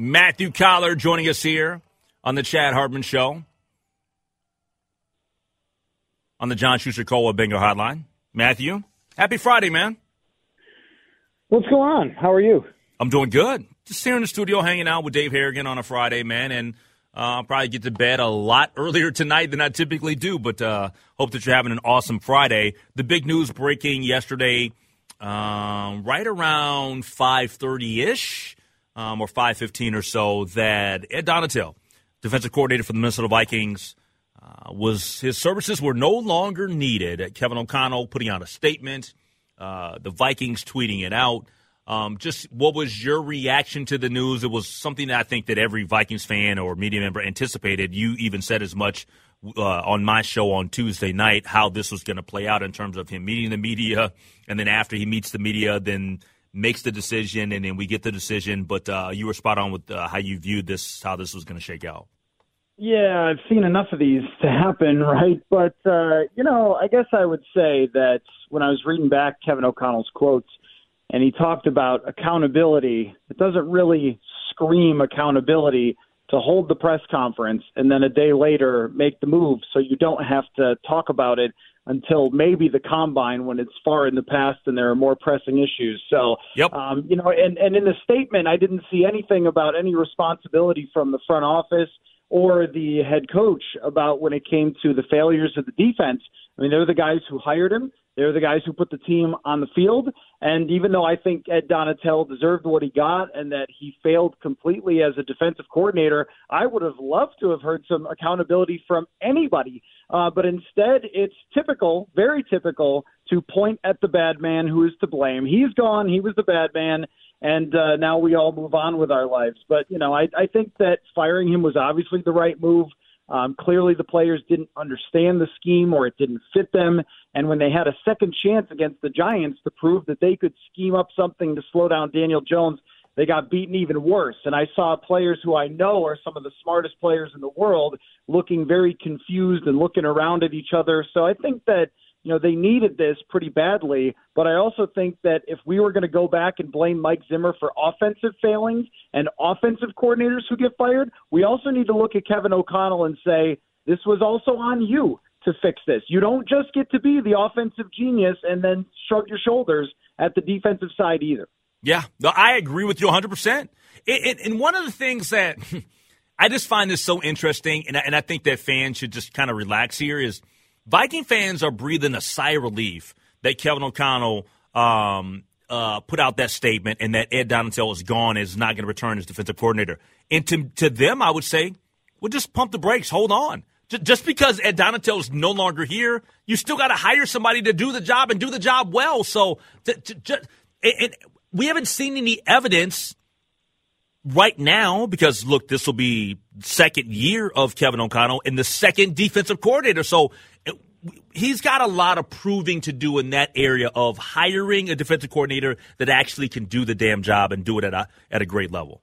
Matthew Coller joining us here on the Chad Hartman Show on the John Schuster Cola Bingo Hotline. Matthew, happy Friday, man. What's going on? How are you? I'm doing good. Just here in the studio hanging out with Dave Harrigan on a Friday, man, and uh, I'll probably get to bed a lot earlier tonight than I typically do, but uh, hope that you're having an awesome Friday. The big news breaking yesterday, um, right around 5.30ish um, or 5.15 or so, that Ed Donatell, defensive coordinator for the Minnesota Vikings, uh, was his services were no longer needed. Kevin O'Connell putting out a statement, uh, the Vikings tweeting it out. Um, just what was your reaction to the news? It was something that I think that every Vikings fan or media member anticipated. You even said as much uh, on my show on Tuesday night how this was going to play out in terms of him meeting the media, and then after he meets the media, then makes the decision, and then we get the decision. But uh, you were spot on with uh, how you viewed this, how this was going to shake out. Yeah, I've seen enough of these to happen, right? But uh, you know, I guess I would say that when I was reading back Kevin O'Connell's quotes and he talked about accountability. It doesn't really scream accountability to hold the press conference and then a day later make the move so you don't have to talk about it until maybe the combine when it's far in the past and there are more pressing issues. So, yep. um, you know, and, and in the statement, I didn't see anything about any responsibility from the front office or the head coach about when it came to the failures of the defense. I mean, they're the guys who hired him. They're the guys who put the team on the field. And even though I think Ed Donatell deserved what he got and that he failed completely as a defensive coordinator, I would have loved to have heard some accountability from anybody. Uh, but instead, it's typical, very typical, to point at the bad man who is to blame. He's gone. He was the bad man. And uh, now we all move on with our lives. But, you know, I, I think that firing him was obviously the right move. Um, clearly, the players didn't understand the scheme or it didn't fit them. And when they had a second chance against the Giants to prove that they could scheme up something to slow down Daniel Jones, they got beaten even worse. And I saw players who I know are some of the smartest players in the world looking very confused and looking around at each other. So I think that you know, they needed this pretty badly. But I also think that if we were going to go back and blame Mike Zimmer for offensive failings and offensive coordinators who get fired, we also need to look at Kevin O'Connell and say, this was also on you to fix this. You don't just get to be the offensive genius and then shrug your shoulders at the defensive side either. Yeah, no, I agree with you 100%. and one of the things that I just find this so interesting, and I, and I think that fans should just kind of relax here, is – Viking fans are breathing a sigh of relief that Kevin O'Connell um, uh, put out that statement and that Ed Donatell is gone and is not going to return as defensive coordinator. And to, to them, I would say, well, just pump the brakes. Hold on. Just because Ed Donatell is no longer here, you still got to hire somebody to do the job and do the job well. So, to, and we haven't seen any evidence right now because look, this will be second year of Kevin O'Connell and the second defensive coordinator. So he's got a lot of proving to do in that area of hiring a defensive coordinator that actually can do the damn job and do it at a at a great level.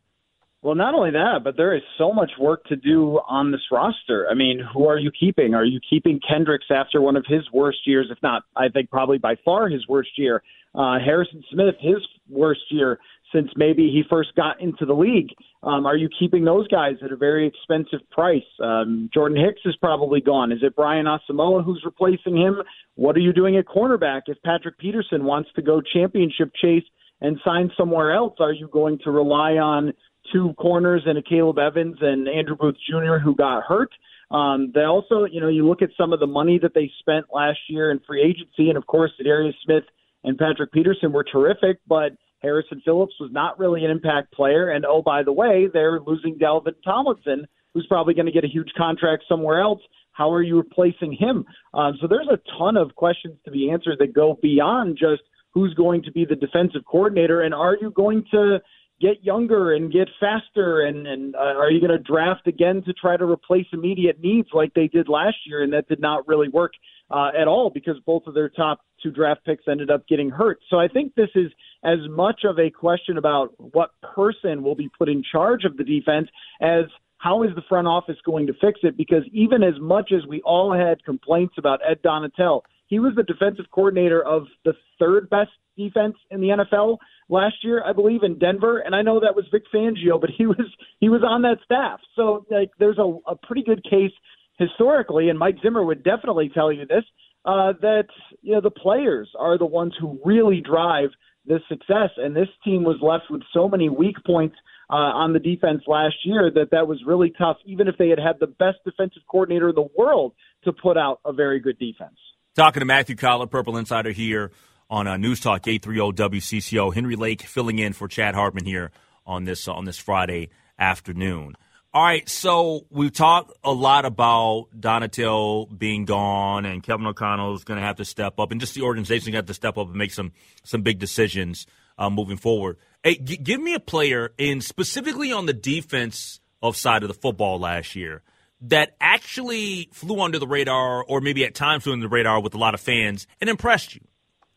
Well, not only that, but there is so much work to do on this roster. I mean, who are you keeping? Are you keeping Kendricks after one of his worst years, if not, I think probably by far his worst year? Uh, Harrison Smith, his worst year since maybe he first got into the league. Um, are you keeping those guys at a very expensive price? Um, Jordan Hicks is probably gone. Is it Brian Asamoah who's replacing him? What are you doing at cornerback if Patrick Peterson wants to go championship chase and sign somewhere else? Are you going to rely on two corners and Akayleb Evans and Andrew Booth Jr. who got hurt. Um, they also, you know, you look at some of the money that they spent last year in free agency, and of course, Darius Smith and Patrick Peterson were terrific, but Harrison Phillips was not really an impact player. And oh, by the way, they're losing Dalvin Tomlinson, who's probably going to get a huge contract somewhere else. How are you replacing him? Um, so there's a ton of questions to be answered that go beyond just who's going to be the defensive coordinator and are you going to get younger and get faster and and uh, are you going to draft again to try to replace immediate needs like they did last year? And that did not really work uh, at all because both of their top two draft picks ended up getting hurt. So i think this is as much of a question about what person will be put in charge of the defense as how is the front office going to fix it? Because even as much as we all had complaints about Ed Donatell he was the defensive coordinator of the third best defense in the NFL last year, I believe, in Denver. And I know that was Vic Fangio, but he was he was on that staff. So like, there's a, a pretty good case historically, and Mike Zimmer would definitely tell you this uh, that you know the players are the ones who really drive this success. And this team was left with so many weak points uh, on the defense last year that that was really tough, even if they had had the best defensive coordinator in the world to put out a very good defense. Talking to Matthew Coller, Purple Insider here on uh, News Talk 830 WCCO. Henry Lake filling in for Chad Hartman here on this uh, on this Friday afternoon. All right, so we've talked a lot about Donatell being gone, and Kevin O'Connell is going to have to step up, and just the organization got to step up and make some some big decisions uh, moving forward. Hey, g- give me a player in specifically on the defense of side of the football last year that actually flew under the radar, or maybe at times flew under the radar with a lot of fans and impressed you?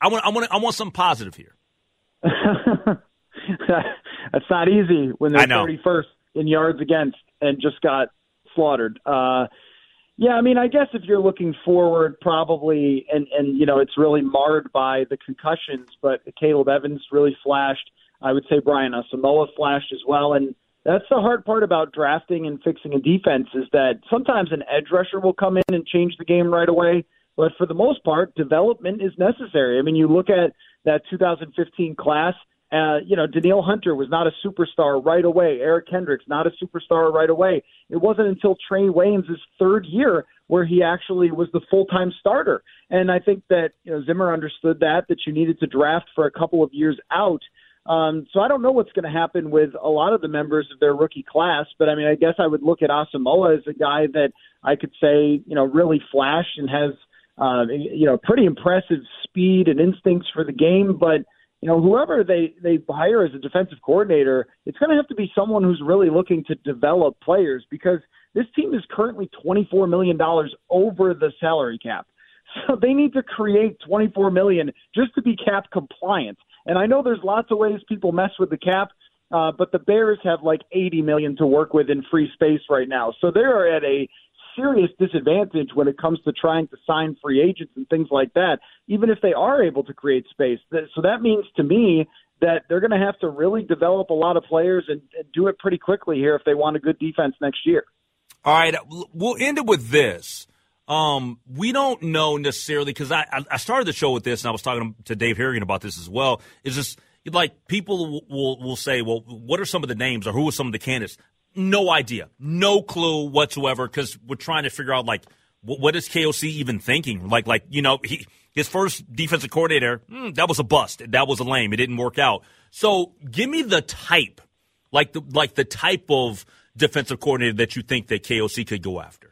I want, I want, I want some positive here. That's not easy when they're 31st in yards against and just got slaughtered. Uh, yeah, I mean, I guess if you're looking forward, probably, and and you know, it's really marred by the concussions. But Akayleb Evans really flashed. I would say Brian Asamoah flashed as well, and that's the hard part about drafting and fixing a defense is that sometimes an edge rusher will come in and change the game right away. But for the most part, development is necessary. I mean, you look at that 2015 class. Uh, you know, Danielle Hunter was not a superstar right away. Eric Kendricks not a superstar right away. It wasn't until Trae Waynes' third year where he actually was the full-time starter. And I think that you know Zimmer understood that that you needed to draft for a couple of years out um, so I don't know what's going to happen with a lot of the members of their rookie class, but I mean, I guess I would look at Asamoah as a guy that I could say, you know, really flashed and has, uh, you know, pretty impressive speed and instincts for the game. But you know, whoever they they hire as a defensive coordinator, it's going to have to be someone who's really looking to develop players because this team is currently twenty four million dollars over the salary cap. So they need to create 24 million just to be cap compliant. And I know there's lots of ways people mess with the cap, uh, but the Bears have like 80 million to work with in free space right now. So they are at a serious disadvantage when it comes to trying to sign free agents and things like that, even if they are able to create space. So that means to me that they're going to have to really develop a lot of players and, and do it pretty quickly here if they want a good defense next year. All right, we'll end it with this. Um, we don't know necessarily because I, I started the show with this and I was talking to Dave Harrigan about this as well. Is just like people will will say, well, what are some of the names or who are some of the candidates? No idea, no clue whatsoever because we're trying to figure out like what, is KOC even thinking? Like like you know he his first defensive coordinator mm, that was a bust, that was a lame, it didn't work out. So give me the type, like the like the type of defensive coordinator that you think that KOC could go after.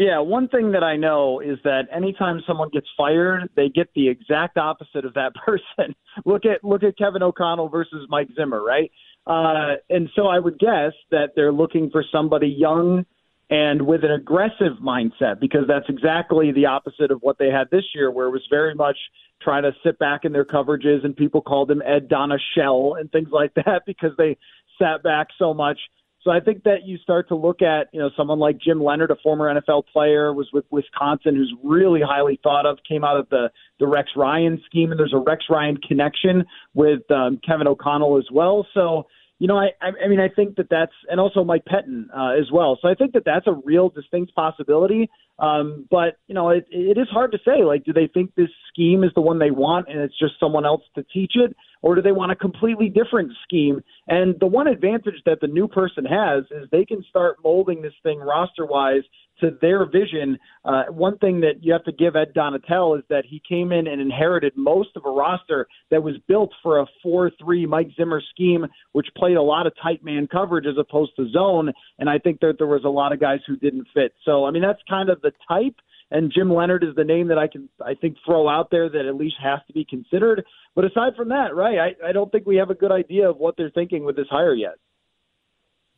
Yeah, one thing that I know is that anytime someone gets fired, they get the exact opposite of that person. look at look at Kevin O'Connell versus Mike Zimmer, right? Uh, and so I would guess that they're looking for somebody young and with an aggressive mindset because that's exactly the opposite of what they had this year, where it was very much trying to sit back in their coverages and people called him Ed Donna Shell and things like that because they sat back so much. So I think that you start to look at, you know, someone like Jim Leonhard, a former NFL player, was with Wisconsin, who's really highly thought of, came out of the the Rex Ryan scheme, and there's a Rex Ryan connection with um, Kevin O'Connell as well. So, you know, I I mean, I think that that's, and also Mike Pettine uh, as well. So I think that that's a real distinct possibility. Um, but you know, it, it is hard to say. Like, do they think this scheme is the one they want, and it's just someone else to teach it, or do they want a completely different scheme? And the one advantage that the new person has is they can start molding this thing roster wise to their vision. Uh, one thing that you have to give Ed Donatell is that he came in and inherited most of a roster that was built for a 4 3 Mike Zimmer scheme, which played a lot of tight man coverage as opposed to zone. And I think that there was a lot of guys who didn't fit. So, I mean, that's kind of the type. And Jim Leonhard is the name that I can, I think, throw out there that at least has to be considered. But aside from that, right, I, I don't think we have a good idea of what they're thinking with this hire yet.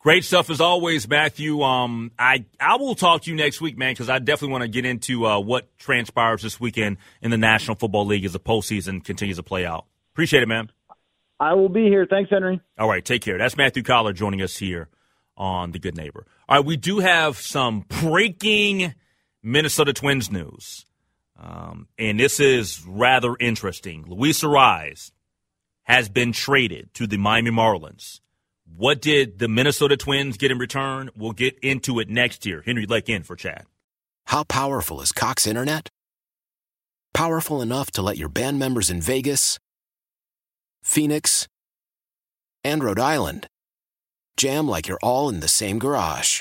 Great stuff as always, Matthew. Um, I I will talk to you next week, man, because I definitely want to get into uh, what transpires this weekend in the National Football League as the postseason continues to play out. Appreciate it, man. I will be here. Thanks, Henry. All right, take care. That's Matthew Coller joining us here on the Good Neighbor. All right, we do have some breaking Minnesota Twins news, um, and this is rather interesting. Luis Arraez has been traded to the Miami Marlins. What did the Minnesota Twins get in return? We'll get into it next year. Henry Lake in for Chad. How powerful is Cox Internet? Powerful enough to let your band members in Vegas, Phoenix, and Rhode Island jam like you're all in the same garage.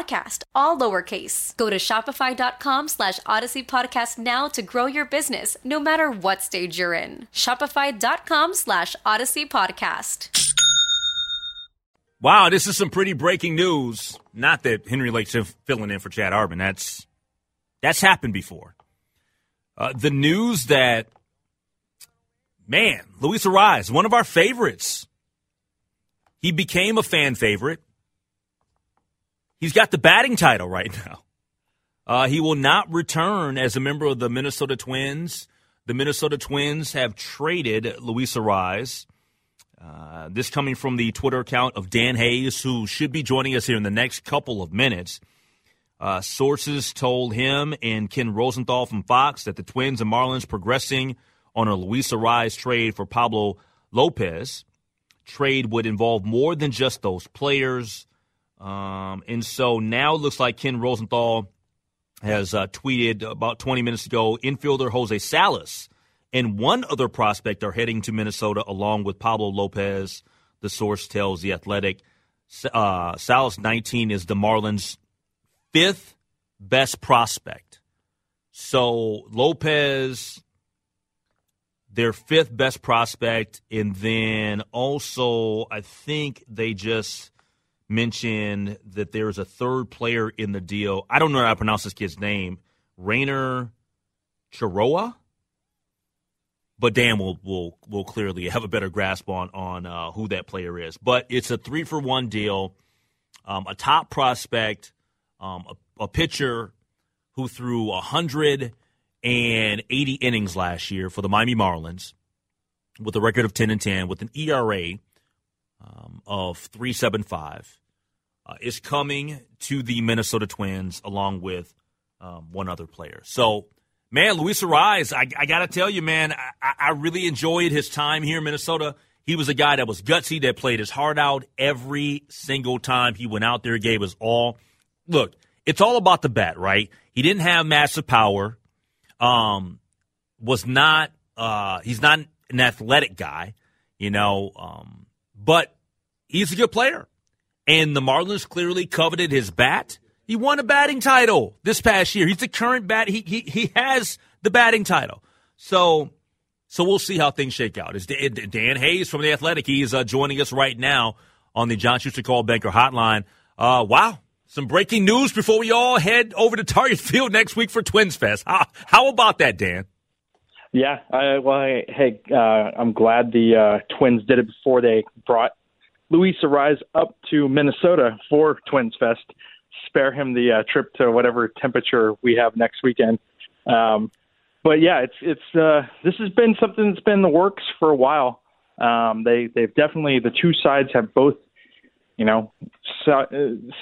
all lowercase. Go to shopify.com slash odyssey podcast now to grow your business, no matter what stage you're in. Shopify.com slash odyssey podcast. Wow, this is some pretty breaking news. Not that Henry Lake's filling in for Chad Hartman. That's that's happened before. Uh, the news that, man, Luis Arraez, one of our favorites, he became a fan favorite. He's got the batting title right now. Uh, he will not return as a member of the Minnesota Twins. The Minnesota Twins have traded Luis Arraez. Uh, this coming from the Twitter account of Dan Hayes, who should be joining us here in the next couple of minutes. Uh, sources told him and Ken Rosenthal from Fox that the Twins and Marlins progressing on a Luis Arraez trade for Pablo Lopez. Trade would involve more than just those players. Um, and so now it looks like Ken Rosenthal has uh, tweeted about 20 minutes ago infielder Jose Salas and one other prospect are heading to Minnesota along with Pablo Lopez. The source tells The Athletic. Uh, Salas 19 is the Marlins' fifth best prospect. So Lopez, their fifth best prospect, and then also I think they just mentioned that there's a third player in the deal. I don't know how to pronounce this kid's name. Rainer Chiroa but Dan will will will clearly have a better grasp on on uh, who that player is. But it's a three for one deal. Um, a top prospect, um, a, a, pitcher who threw 180 innings last year for the Miami Marlins with a record of 10 and 10 with an ERA um, of 375 uh, is coming to the Minnesota Twins along with um, one other player. So, man, Luis Arraez, I, I got to tell you, man, I, I really enjoyed his time here in Minnesota. He was a guy that was gutsy, that played his heart out every single time he went out there, gave his all. Look, it's all about the bat, right? He didn't have massive power. Um, was not uh, he's not an athletic guy, you know, um, but he's a good player. And the Marlins clearly coveted his bat. He won a batting title this past year. He's the current bat. He he he has the batting title. So so we'll see how things shake out. Is Dan Hayes from the Athletic? He is uh, joining us right now on the John Schuster Call Banker Hotline. Uh, wow, some breaking news before we all head over to Target Field next week for Twins Fest. How, how about that, Dan? Yeah, I, well, I, hey, uh, I'm glad the uh, Twins did it before they brought Luis Arraez up to Minnesota for Twins Fest. Spare him the uh, trip to whatever temperature we have next weekend. Um, but yeah, it's it's uh, this has been something that's been in the works for a while. Um, they they've definitely the two sides have both, you know, so, uh,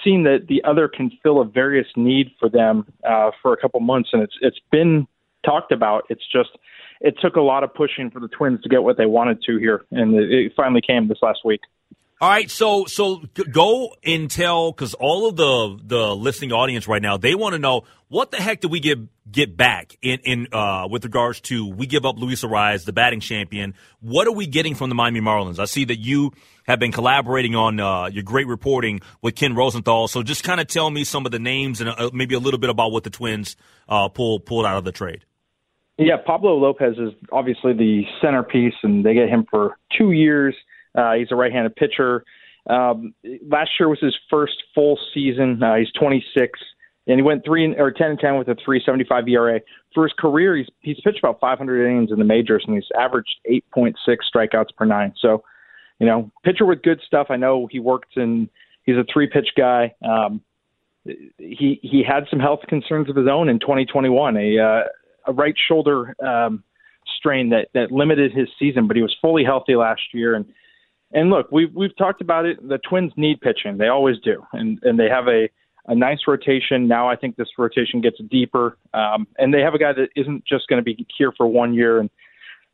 seen that the other can fill a various need for them uh, for a couple months, and it's it's been talked about. It's just it took a lot of pushing for the Twins to get what they wanted to here, and it, it finally came this last week. All right, so so go and tell because all of the the listening audience right now they want to know what the heck did we get get back in in uh, with regards to we give up Luis Arraez, the batting champion. What are we getting from the Miami Marlins? I see that you have been collaborating on uh, your great reporting with Ken Rosenthal. So just kind of tell me some of the names and uh, maybe a little bit about what the Twins uh, pull pulled out of the trade. Yeah, Pablo Lopez is obviously the centerpiece, and they get him for two years. Uh, he's a right-handed pitcher. Um, last year was his first full season. Uh, he's 26, and he went three or 10 and 10 with a 3.75 ERA. For his career, he's he's pitched about 500 innings in the majors, and he's averaged 8.6 strikeouts per nine. So, you know, pitcher with good stuff. I know he worked in. He's a three-pitch guy. Um, he he had some health concerns of his own in 2021. A uh, a right shoulder um, strain that that limited his season, but he was fully healthy last year and and look, we've we've talked about it. The Twins need pitching; they always do, and and they have a a nice rotation. Now I think this rotation gets deeper, um, and they have a guy that isn't just going to be here for one year, and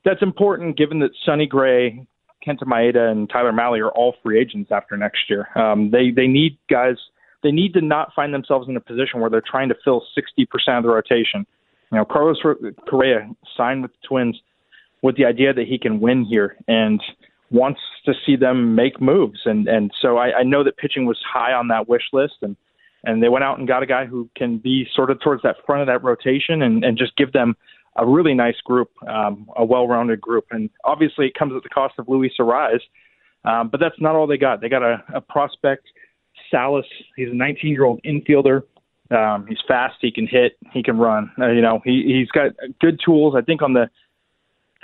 that's important given that Sonny Gray, Kenta Maeda, and Tyler Mahle are all free agents after next year. Um, they they need guys. They need to not find themselves in a position where they're trying to fill 60% of the rotation. You know, Carlos Correa signed with the Twins with the idea that he can win here, and wants to see them make moves. And and so I, I know that pitching was high on that wish list, and and they went out and got a guy who can be sort of towards that front of that rotation and and just give them a really nice group, um, a well-rounded group. And obviously, it comes at the cost of Luis Arraez, um, but that's not all they got. They got a, a prospect, Salas. He's a 19-year-old infielder. Um, he's fast. He can hit. He can run. Uh, you know, he he's got good tools. I think on the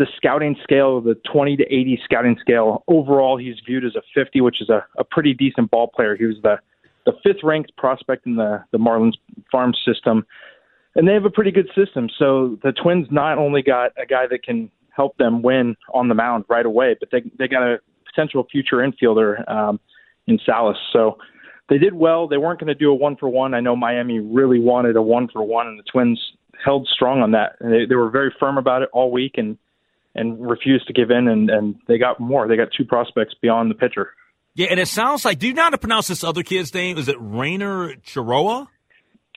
the scouting scale, the 20 to 80 scouting scale, overall he's viewed as a 50, which is a, a pretty decent ball player. He was the the fifth ranked prospect in the the Marlins farm system, and they have a pretty good system. So the Twins not only got a guy that can help them win on the mound right away, but they they got a potential future infielder um, in Salas. So they did well. They weren't going to do a one for one. I know Miami really wanted a one for one, and the Twins held strong on that. They, they were very firm about it all week, and and refused to give in, and, and they got more. They got two prospects beyond the pitcher. Yeah, and it sounds like. Do you know how to pronounce this other kid's name? Is it Rainer Chiroa?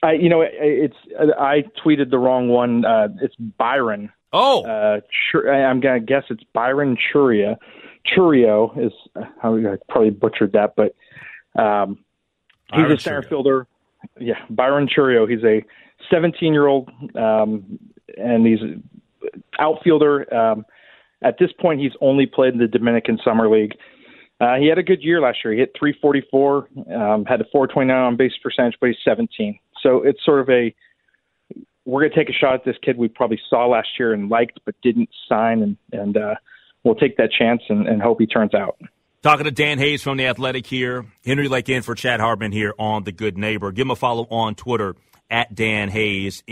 I, you know, it's I tweeted the wrong one. Uh, it's Byron. Oh, uh, I'm gonna guess it's Byron Chourio. Chourio is how I probably butchered that, but um, he's Byron a center Chourio. fielder. Yeah, Byron Chourio. He's a 17 year old, um, and he's outfielder. Um, at this point, he's only played in the Dominican Summer League. Uh, he had a good year last year. He hit 344, um, had a 429 on base percentage, but he's 17. So it's sort of a we're going to take a shot at this kid we probably saw last year and liked but didn't sign, and and uh, we'll take that chance and, and hope he turns out. Talking to Dan Hayes from The Athletic here. Henry Lake in for Chad Hartman here on The Good Neighbor. Give him a follow on Twitter at Dan Hayes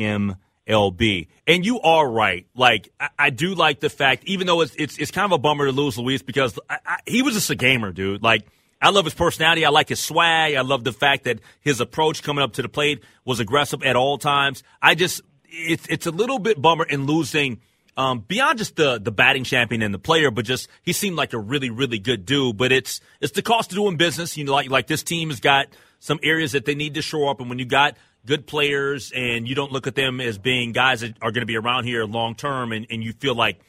MLB. And you are right. Like, I, I, do like the fact, even though it's, it's, it's kind of a bummer to lose Luis because I, I, he was just a gamer, dude. Like, I love his personality. I like his swag. I love the fact that his approach coming up to the plate was aggressive at all times. I just, it's, it's a little bit bummer in losing – um, beyond just the the batting champion and the player, but just he seemed like a really really good dude. But it's it's the cost of doing business. You know, like like this team has got some areas that they need to shore up, and when you got good players and you don't look at them as being guys that are going to be around here long term, and, and you feel like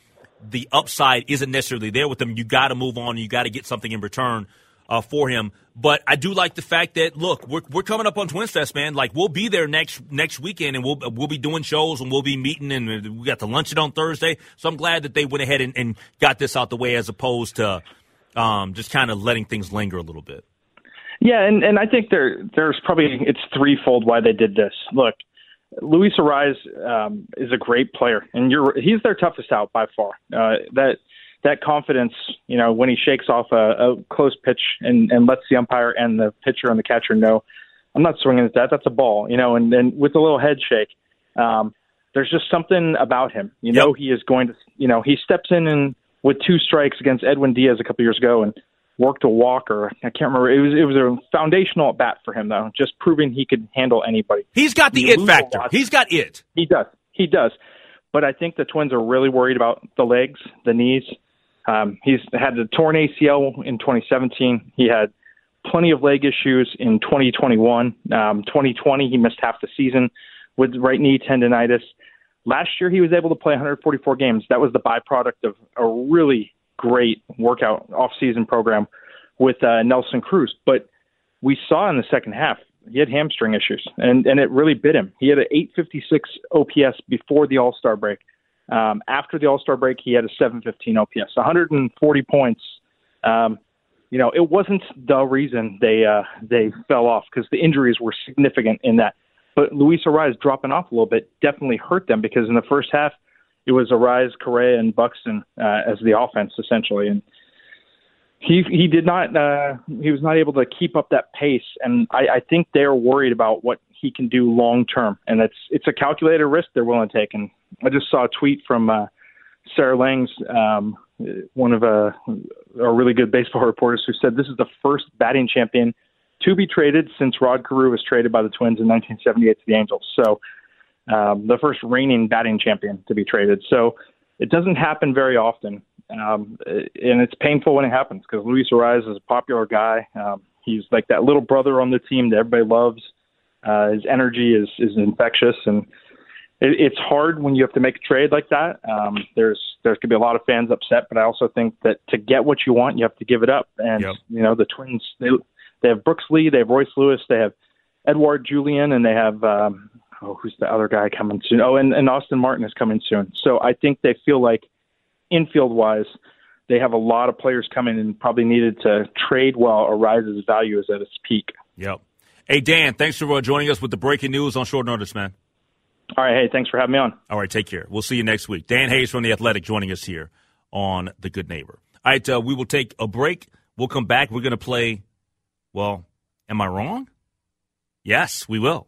the upside isn't necessarily there with them, you got to move on. You got to get something in return uh, for him. But I do like the fact that look, we're we're coming up on Twins Fest, man. Like we'll be there next next weekend, and we'll we'll be doing shows, and we'll be meeting, and we got the luncheon on Thursday. So I'm glad that they went ahead and, and got this out the way, as opposed to um, just kind of letting things linger a little bit. Yeah, and and I think there there's probably it's threefold why they did this. Look, Luis Arraez um, is a great player, and you're he's their toughest out by far. Uh, that that confidence, you know, when he shakes off a, a close pitch and, and lets the umpire and the pitcher and the catcher know, I'm not swinging at that. That's a ball, you know, and then with a little head shake, um, there's just something about him. You know, he is going to, you know, he steps in and with two strikes against Edwin Diaz a couple years ago and worked a walk or I can't remember. It was it was a foundational at bat for him though, just proving he could handle anybody. He's got the he it factor. He's got it. He does. He does. But I think the Twins are really worried about the legs, the knees, um, he's had a torn ACL in 2017. He had plenty of leg issues in 2021. Um, 2020, he missed half the season with right knee tendonitis. Last year, he was able to play 144 games. That was the byproduct of a really great workout off-season program with uh, Nelson Cruz. But we saw in the second half he had hamstring issues, and and it really bit him. He had an 856 OPS before the All Star break. Um, after the All Star break, he had a 715 OPS, 140 points. Um, you know, it wasn't the reason they uh, they fell off because the injuries were significant in that. But Luis Arraez dropping off a little bit definitely hurt them because in the first half it was Arraez, Correa, and Buxton uh, as the offense essentially, and he he did not uh, he was not able to keep up that pace. And I, I think they're worried about what he can do long term, and it's it's a calculated risk they're willing to take. And I just saw a tweet from uh, Sarah Langs, um, one of uh, our really good baseball reporters, who said this is the first batting champion to be traded since Rod Carew was traded by the Twins in 1978 to the Angels. So um, the first reigning batting champion to be traded. So it doesn't happen very often, um, and it's painful when it happens because Luis Arraez is a popular guy. Um, he's like that little brother on the team that everybody loves. Uh, his energy is is infectious, and it, it's hard when you have to make a trade like that. Um, there's there's gonna be a lot of fans upset, but I also think that to get what you want, you have to give it up. And yep. you know, the Twins they they have Brooks Lee, they have Royce Lewis, they have Edouard Julien, and they have um, oh, who's the other guy coming soon? Oh, and, and Austin Martin is coming soon. So I think they feel like infield wise, they have a lot of players coming and probably needed to trade while Arraez's value is at its peak. Yep. Hey, Dan, thanks for uh, joining us with the breaking news on short notice, man. All right. Hey, thanks for having me on. All right. Take care. We'll see you next week. Dan Hayes from The Athletic joining us here on The Good Neighbor. All right. Uh, we will take a break. We'll come back. We're going to play, well, am I wrong? Yes, we will.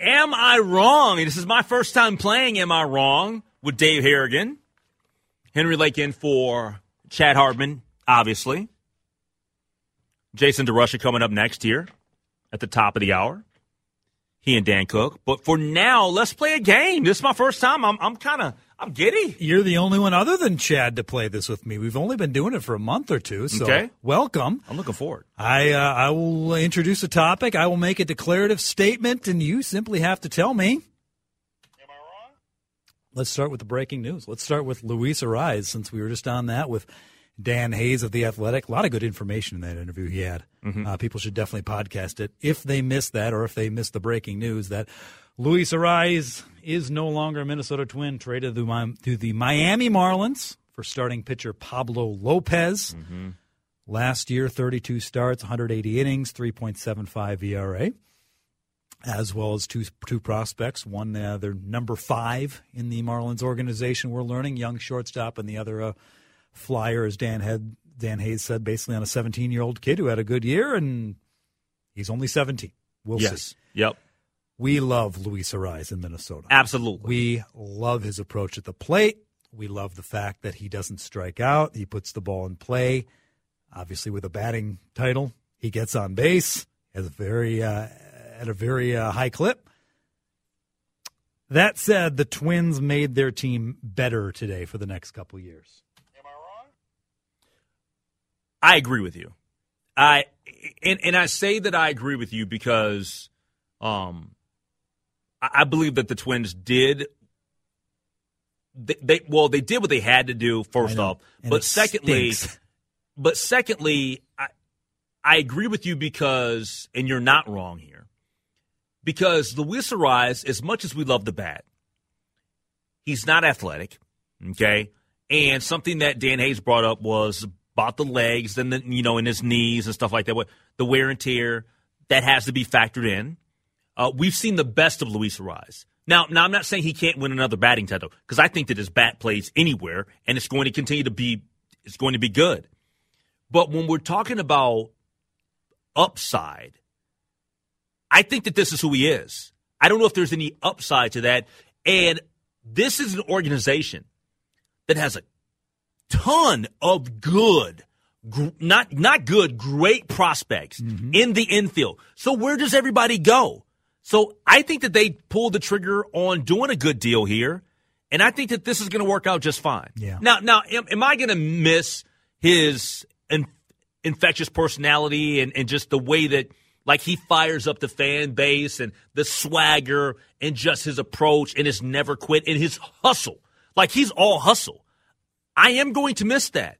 Am I wrong? This is my first time playing Am I Wrong with Dave Harrigan. Henry Lake in for Chad Hartman, obviously. Jason DeRusha coming up next here at the top of the hour. He and Dan Cook. But for now, let's play a game. This is my first time. I'm, I'm kind of I'm giddy. You're the only one other than Chad to play this with me. We've only been doing it for a month or two, so Okay. welcome. I'm looking forward. I uh, I will introduce a topic. I will make a declarative statement, and you simply have to tell me. Am I wrong? Let's start with the breaking news. Let's start with Luis Arraez, since we were just on that with Dan Hayes of the Athletic. A lot of good information in that interview he had. Uh, people should definitely podcast it if they missed that, or if they missed the breaking news that Luis Arraez is no longer a Minnesota Twin, traded to, the Miami Marlins for starting pitcher Pablo Lopez. Last year, 32 starts, 180 innings, 3.75 ERA, as well as two two prospects. One, uh, they're number five in the Marlins organization. We're learning young shortstop, and the other uh, flyer, as Dan had Dan Hayes said, basically on a 17 year old kid who had a good year, and he's only 17. We'll yes. see. Yep. We love Luis Arraez in Minnesota. Absolutely. We love his approach at the plate. We love the fact that he doesn't strike out. He puts the ball in play. Obviously, with a batting title, he gets on base has a very uh, at a very uh, high clip. That said, the Twins made their team better today for the next couple years. Am I wrong? I agree with you. I and and I say that I agree with you because um I, believe that the Twins did they, they well they did what they had to do first off. And but secondly stinks. but secondly I I agree with you because and you're not wrong here. Because Luis Arraez, as much as we love the bat, he's not athletic. Okay. And something that Dan Hayes brought up was about the legs and the, you know, in his knees and stuff like that. What the wear and tear that has to be factored in. Uh, we've seen the best of Luis Arraez. Now, now I'm not saying he can't win another batting title because I think that his bat plays anywhere and it's going to continue to be it's going to be good. But when we're talking about upside, I think that this is who he is. I don't know if there's any upside to that. And this is an organization that has a ton of good, gr- not not good, great prospects in the infield. So where does everybody go? So I think that they pulled the trigger on doing a good deal here, and I think that this is going to work out just fine. Yeah. Now, now, am, am I going to miss his in, infectious personality and, and just the way that like he fires up the fan base and the swagger and just his approach and his never quit and his hustle. Like he's all hustle. I am going to miss that.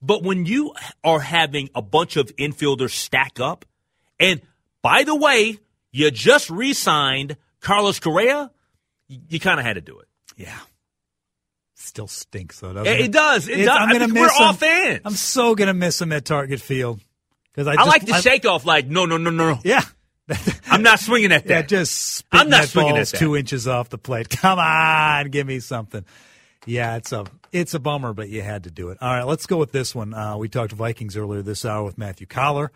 But when you are having a bunch of infielders stack up, and by the way, you just re signed Carlos Correa, you, you kind of had to do it. Yeah. Still stinks though. Doesn't It, it, it does. It It's- does. I'm I gonna miss we're all him. fans. I'm so gonna miss him at Target Field Because I, I, like the I- shake off. Like, no, no, no, no, no. Yeah. I'm not swinging at Yeah, that. just I'm not swinging at that. two inches off the plate. Come on, give me something. Yeah, it's a it's a bummer, but you had to do it. All right, let's go with this one. Uh, we talked Vikings earlier this hour with Matthew Coller.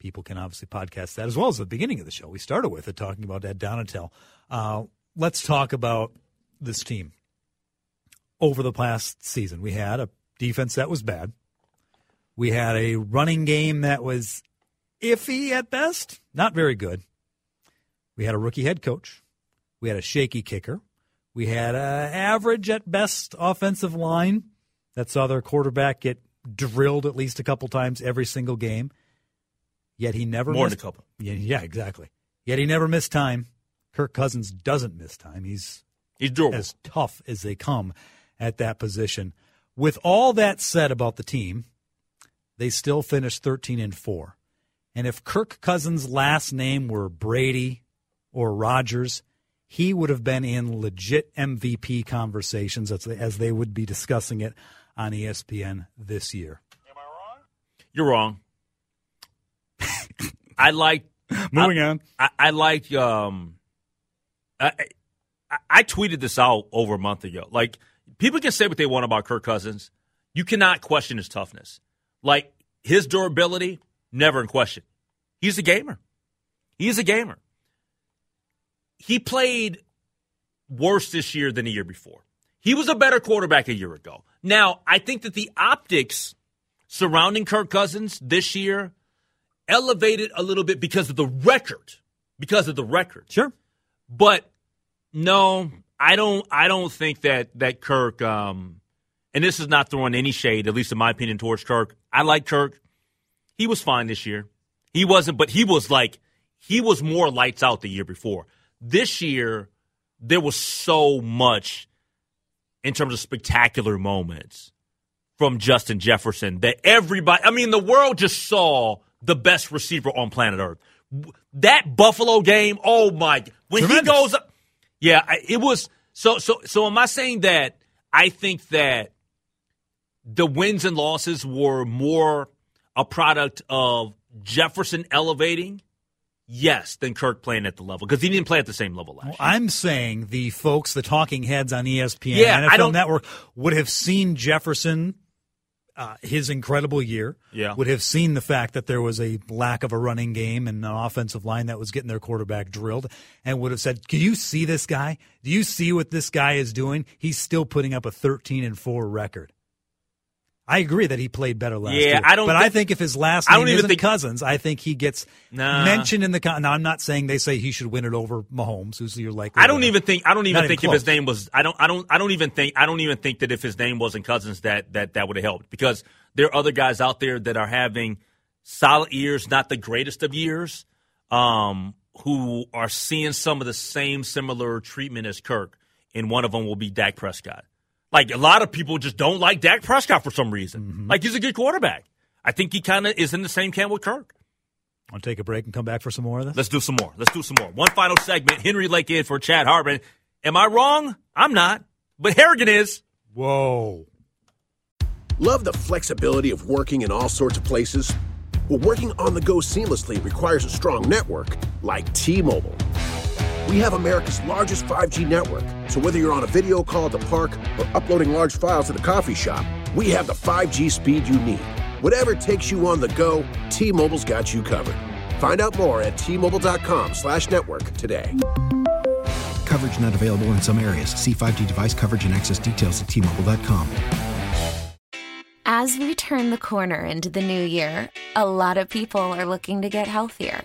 People can obviously podcast that as well as the beginning of the show. We started with it talking about Ed Donatell. Uh, let's talk about this team. Over the past season, we had a defense that was bad. We had a running game that was iffy at best, not very good. We had a rookie head coach. We had a shaky kicker. We had an average at best offensive line that saw their quarterback get drilled at least a couple times every single game. Yet he never More than missed, a couple. Yeah, yeah, exactly. Yet he never missed time. Kirk Cousins doesn't miss time. He's He's durable. as tough as they come at that position. With all that said about the team, they still finished 13 and 4. And if Kirk Cousins' last name were Brady or Rodgers, he would have been in legit MVP conversations as, as they would be discussing it on ESPN this year. Am I wrong? You're wrong. I like Moving I, on. I, I like um I, I I tweeted this out over a month ago. Like people can say what they want about Kirk Cousins. You cannot question his toughness. Like his durability, never in question. He's a gamer. He's a gamer. He played worse this year than the year before. He was a better quarterback a year ago. Now, I think that the optics surrounding Kirk Cousins this year elevated a little bit because of the record. Because of the record. Sure. But no, I don't I don't think that that Kirk um and this is not throwing any shade, at least in my opinion, towards Kirk. I like Kirk. He was fine this year. He wasn't, but he was like he was more lights out the year before. This year, there was so much in terms of spectacular moments from Justin Jefferson that everybody, I mean, the world just saw the best receiver on planet Earth. That Buffalo game, oh my, when Tremendous. he goes up, yeah, it was so, so, so am I saying that I think that the wins and losses were more a product of Jefferson elevating? Yes, than Kirk playing at the level because he didn't play at the same level last year. I'm saying the folks, the talking heads on ESPN, Yeah, NFL Network, would have seen Jefferson, uh, his incredible year. Yeah. Would have seen the fact that there was a lack of a running game and an offensive line that was getting their quarterback drilled, and would have said, "Do you see this guy? Do you see what this guy is doing? He's still putting up a 13 and four record." I agree that he played better last Yeah, year. I don't But I think- think if his last I name don't even isn't think- Cousins, I think he gets Nah. mentioned in the. Now, I'm not saying they say he should win it over Mahomes, who's your likely. I don't winner. even think I don't even Not think even if his name was I don't I don't I don't even think I don't even think that if his name wasn't Cousins that that that would have helped because there are other guys out there that are having solid years, not the greatest of years, um, who are seeing some of the same similar treatment as Kirk, and one of them will be Dak Prescott. Like a lot of people just don't like Dak Prescott for some reason. Mm-hmm. Like he's a good quarterback. I think he kind of is in the same camp with Kirk. I'll take a break and come back for some more of this. Let's do some more. Let's do some more. One final segment. Henry Lake in for Chad Hartman. Am I wrong? I'm not. But Harrigan is. Whoa. Love the flexibility of working in all sorts of places? Well, working on the go seamlessly requires a strong network like T Mobile. We have America's largest 5G network, so whether you're on a video call at the park or uploading large files at a coffee shop, we have the 5G speed you need. Whatever takes you on the go, T Mobile's got you covered. Find out more at T-Mobile.com slash network today. Coverage not available in some areas. See 5G device coverage and access details at tmobile.com. As we turn the corner into the new year, a lot of people are looking to get healthier.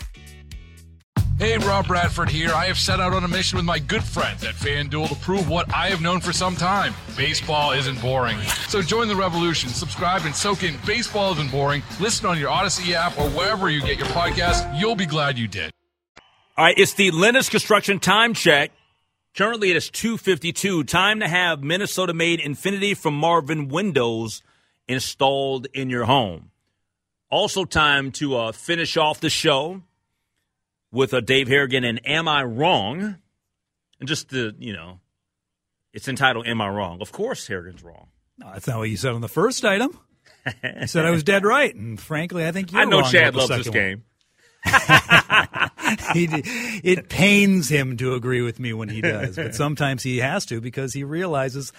Hey, Rob Bradford here. I have set out on a mission with my good friends at FanDuel to prove what I have known for some time baseball isn't boring. So join the revolution. Subscribe and soak in Baseball Isn't Boring. Listen on your Audacy app or wherever you get your podcast. You'll be glad you did. All right, it's the Lennox Construction time check. Currently, it is 252. Time to have Minnesota made Infinity from Marvin windows installed in your home. Also, time to uh, finish off the show with a Dave Harrigan and Am I Wrong? And just the, you know, it's entitled Am I Wrong? Of course, Harrigan's wrong. No, that's not what you said on the first item. You said I was dead right, and frankly, I think you're I know Chad loves this game. it pains him to agree with me when he does, but sometimes he has to because he realizes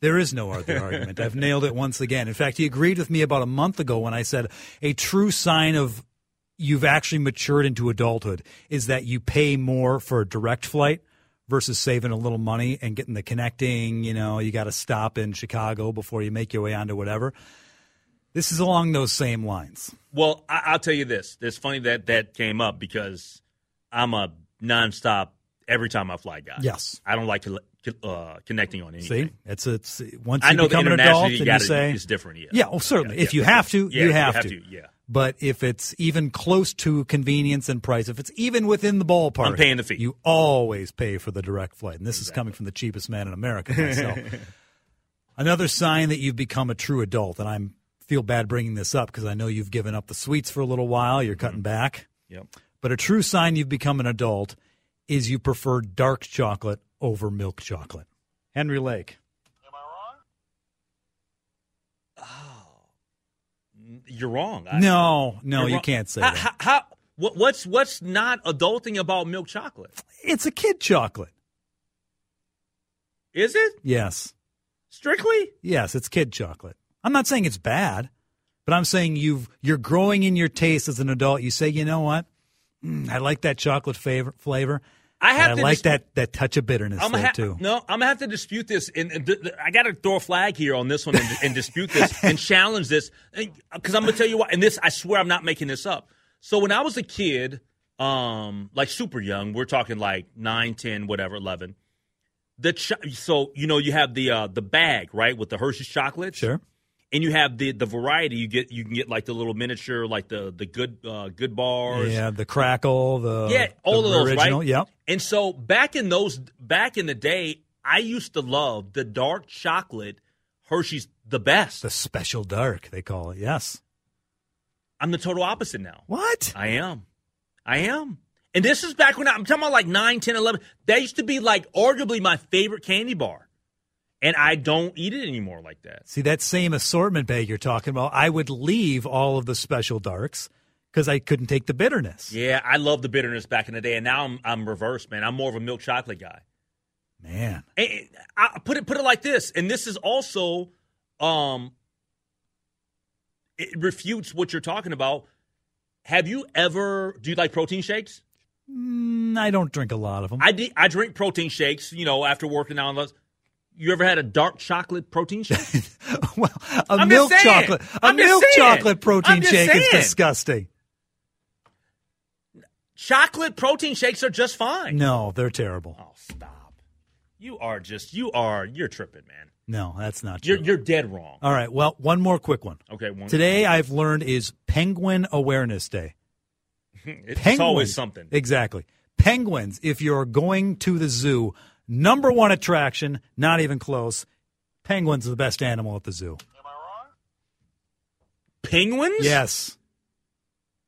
there is no other argument. I've nailed it once again. In fact, he agreed with me about a month ago when I said a true sign of you've actually matured into adulthood is that you pay more for a direct flight versus saving a little money and getting the connecting. You know, you got to stop in Chicago before you make your way onto whatever. This is along those same lines. Well, I, I'll tell you this. It's funny that that came up because I'm a nonstop every time I fly guy. Yes. I don't like to uh, connecting on anything. See, it's it's once I you know become an adult, and you you gotta- say it's different, yeah. Yeah, well, certainly. Yeah, if you have to, Yeah, you you have, have to. to, yeah. But if it's even close to convenience and price, if it's even within the ballpark, I'm paying the fee. You always pay for the direct flight, and this is coming from the cheapest man in America myself. Another sign that you've become a true adult, and I feel bad bringing this up because I know you've given up the sweets for a little while. You're cutting mm-hmm. back. Yep. But a true sign you've become an adult is you prefer dark chocolate over milk chocolate. Henry Lake. You're wrong. I- No, no, You're wrong. can't say How- that. how- how- what- what's what's not adulting about milk chocolate? It's a kid chocolate. Is it Yes. strictly? Yes, it's kid chocolate. I'm not saying it's bad, but I'm saying you've you're growing in your taste as an adult. You say, you know what? Mm, I like that chocolate favor, flavor. I have and I like dis- that that touch of bitterness I'm there ha- too. No, I'm gonna have to dispute this, and, and th- th- I got to throw a flag here on this one and, and dispute this and challenge this, because I'm gonna tell you why. And this, I swear, I'm not making this up. So when I was a kid, um, like super young, we're talking like nine, ten, whatever, eleven. The cho- so you know you have the uh, the bag right with the Hershey's chocolates, sure, and you have the the variety. You get you can get like the little miniature, like the the good uh, good bars, Yeah, the crackle, the yeah, all the of those, original. right? Yep. And so back in those back in the day, I used to love the dark chocolate Hershey's the best. The special dark, they call it. Yes. I'm the total opposite now. What? I am. I am. And this is back when I, I'm talking about like 9, 10, 11. That used to be like arguably my favorite candy bar. And I don't eat it anymore like that. See that same assortment bag you're talking about. I would leave all of the special darks because I couldn't take the bitterness. Yeah, I love the bitterness back in the day, and now I'm I'm reversed, man. I'm more of a milk chocolate guy. Man, And- I put it put it like this, and this is also um it refutes what you're talking about. Have you ever do you like protein shakes? Mm, I don't drink a lot of them. I I drink protein shakes, you know, after working out. You ever had a dark chocolate protein shake? well, a I'm milk chocolate, a I'm milk chocolate protein shake is disgusting. chocolate protein shakes are just fine. No, they're terrible. Oh, stop. You are just you are you're tripping, man. No, that's not true. You're you're dead wrong. All right. Well, one more quick one. Okay, one- Today I've learned is Penguin Awareness Day. It's Penguins, always something. Exactly. Penguins, if you're going to the zoo, number one attraction, not even close. Penguins are the best animal at the zoo. Am I wrong? Penguins? Yes.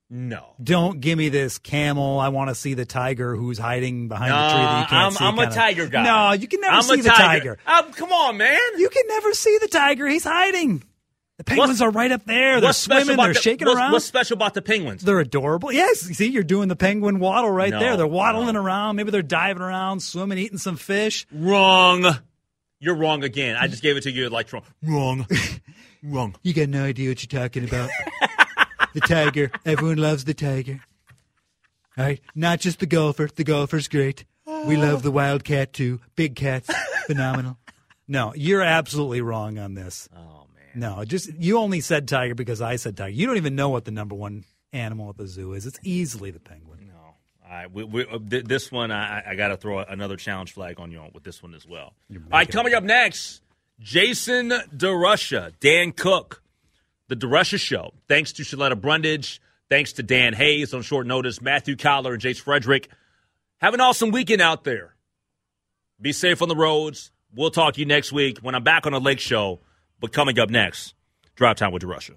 No. Don't give me this camel. I want to see the tiger who's hiding behind the tree that you can't I'm, see. I'm a kinda- tiger guy. No, you can never I'm see a the tiger. Um, come on, man. You can never see the tiger. He's hiding. The penguins are right up there. They're swimming. They're the- shaking what's, around. What's special about the penguins? They're adorable. Yes, see, you're doing the penguin waddle right No, there. They're waddling around. Maybe they're diving around, swimming, eating some fish. Wrong. You're wrong again. I just gave it to you like wrong. Wrong. wrong. You got no idea what you're talking about. the tiger. Everyone loves the tiger. All right, not just the golfer. The golfer's great. We love the wildcat too. Big cats, phenomenal. No, you're absolutely wrong on this. Oh. No, just you only said tiger because I said tiger. You don't even know what the number one animal at the zoo is. It's easily the penguin. No. All right, we, we, uh, th- this one I, I got to throw another challenge flag on you on with this one as well. All right, coming up next, Jason DeRusha, Dan Cook, the DeRusha Show. Thanks to Shaletta Brundage, thanks to Dan Hayes on short notice, Matthew Coller and Jace Frederick. Have an awesome weekend out there. Be safe on the roads. We'll talk to you next week when I'm back on the Lake Show. But coming up next, Drive Time with DeRusha.